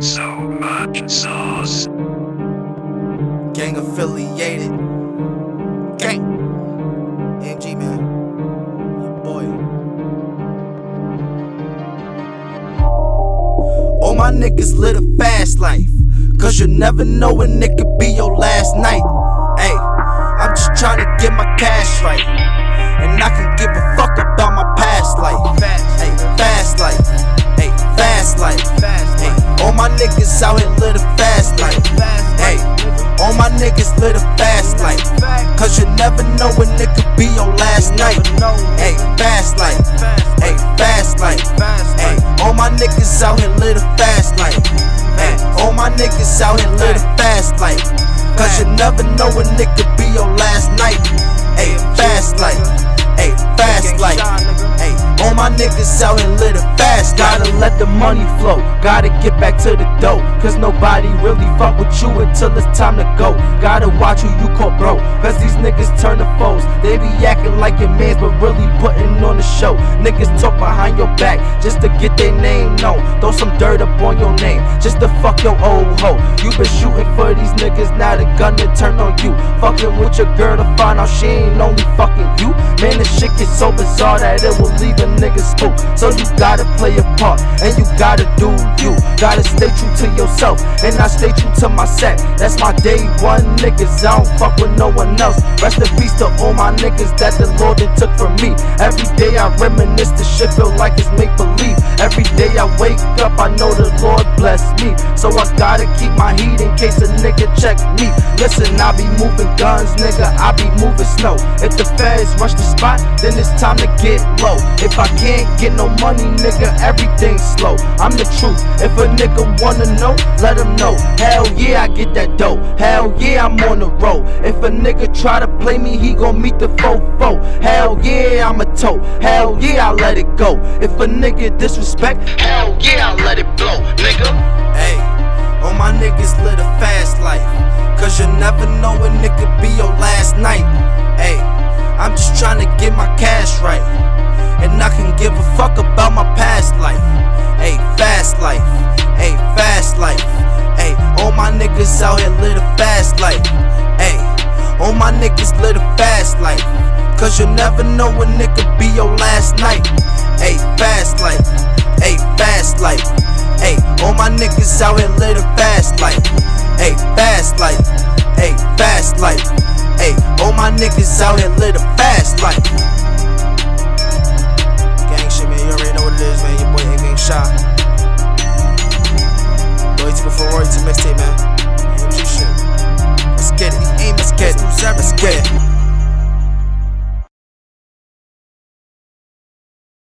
So much sauce. Gang affiliated. Gang. AMG, man. Your boy. All my niggas live a fast life. Cause you never know when it could be your last night. Hey, I'm just trying to get my cash right. And I can give my niggas out here live a fast life. Hey, all my niggas live a fast life. Cause you never know when it could be your last night. Hey, fast life. Hey, fast life. Hey, all my niggas out here live a fast life. Hey, all my niggas out here live a fast life. Cause you never know when it could be my niggas out here live a fast. Gotta let the money flow, gotta get back to the dough. Cause nobody really fuck with you until it's time to go. Gotta watch who you call bro, cause these niggas turn to foes. They be acting like your mans, but really putting on the show. Niggas talk behind your back just to get their name known. Throw some dirt up on your name just to fuck your old hoe. You been shooting for these niggas, now the gun done turned on you. Fucking with your girl to find out she ain't only fucking you. Man, this shit gets so bizarre that it will leave a nigga spook. So you gotta play your part, and you gotta do you. Gotta stay true to yourself, and I stay true to my set. That's my day one niggas. I don't fuck with no one else. Niggas that the Lord took from me. Every day I reminisce, the shit feel like it's make believe. Every day I wake up, I know the Lord bless me. So I gotta keep my heat in case a nigga check me. Listen, I be moving guns, nigga. I be moving snow. If the feds rush the spot, then it's time to get low. If I can't get no money, nigga, everything's slow. I'm the truth. If a nigga wanna know, let him know. Hell yeah, I get that dough. Hell yeah, I'm on the road. If a nigga try to play me, he gon' meet the fofo. Hell yeah, I'm a toe. Hell yeah, I let it go. If a nigga disrespect, hell yeah, I let it blow, nigga. Hey, all my niggas live a fast life. Cause you never know when it could be your last night. Hey, I'm just trying to get my cash right. And I can give a fuck about my past life. Hey, fast life. Hey, fast life. Hey, all my niggas out here live a fast life. Hey, all my niggas live a fast life. Cause you never know when it could be your last night. Hey, niggas out here live a fast life. Gang shit, man. You already know what it is, man. Your boy Apegang Sha. Loyalty before royalty mixtape, man. Let's get it. Aim, Let's get it. Let's get it.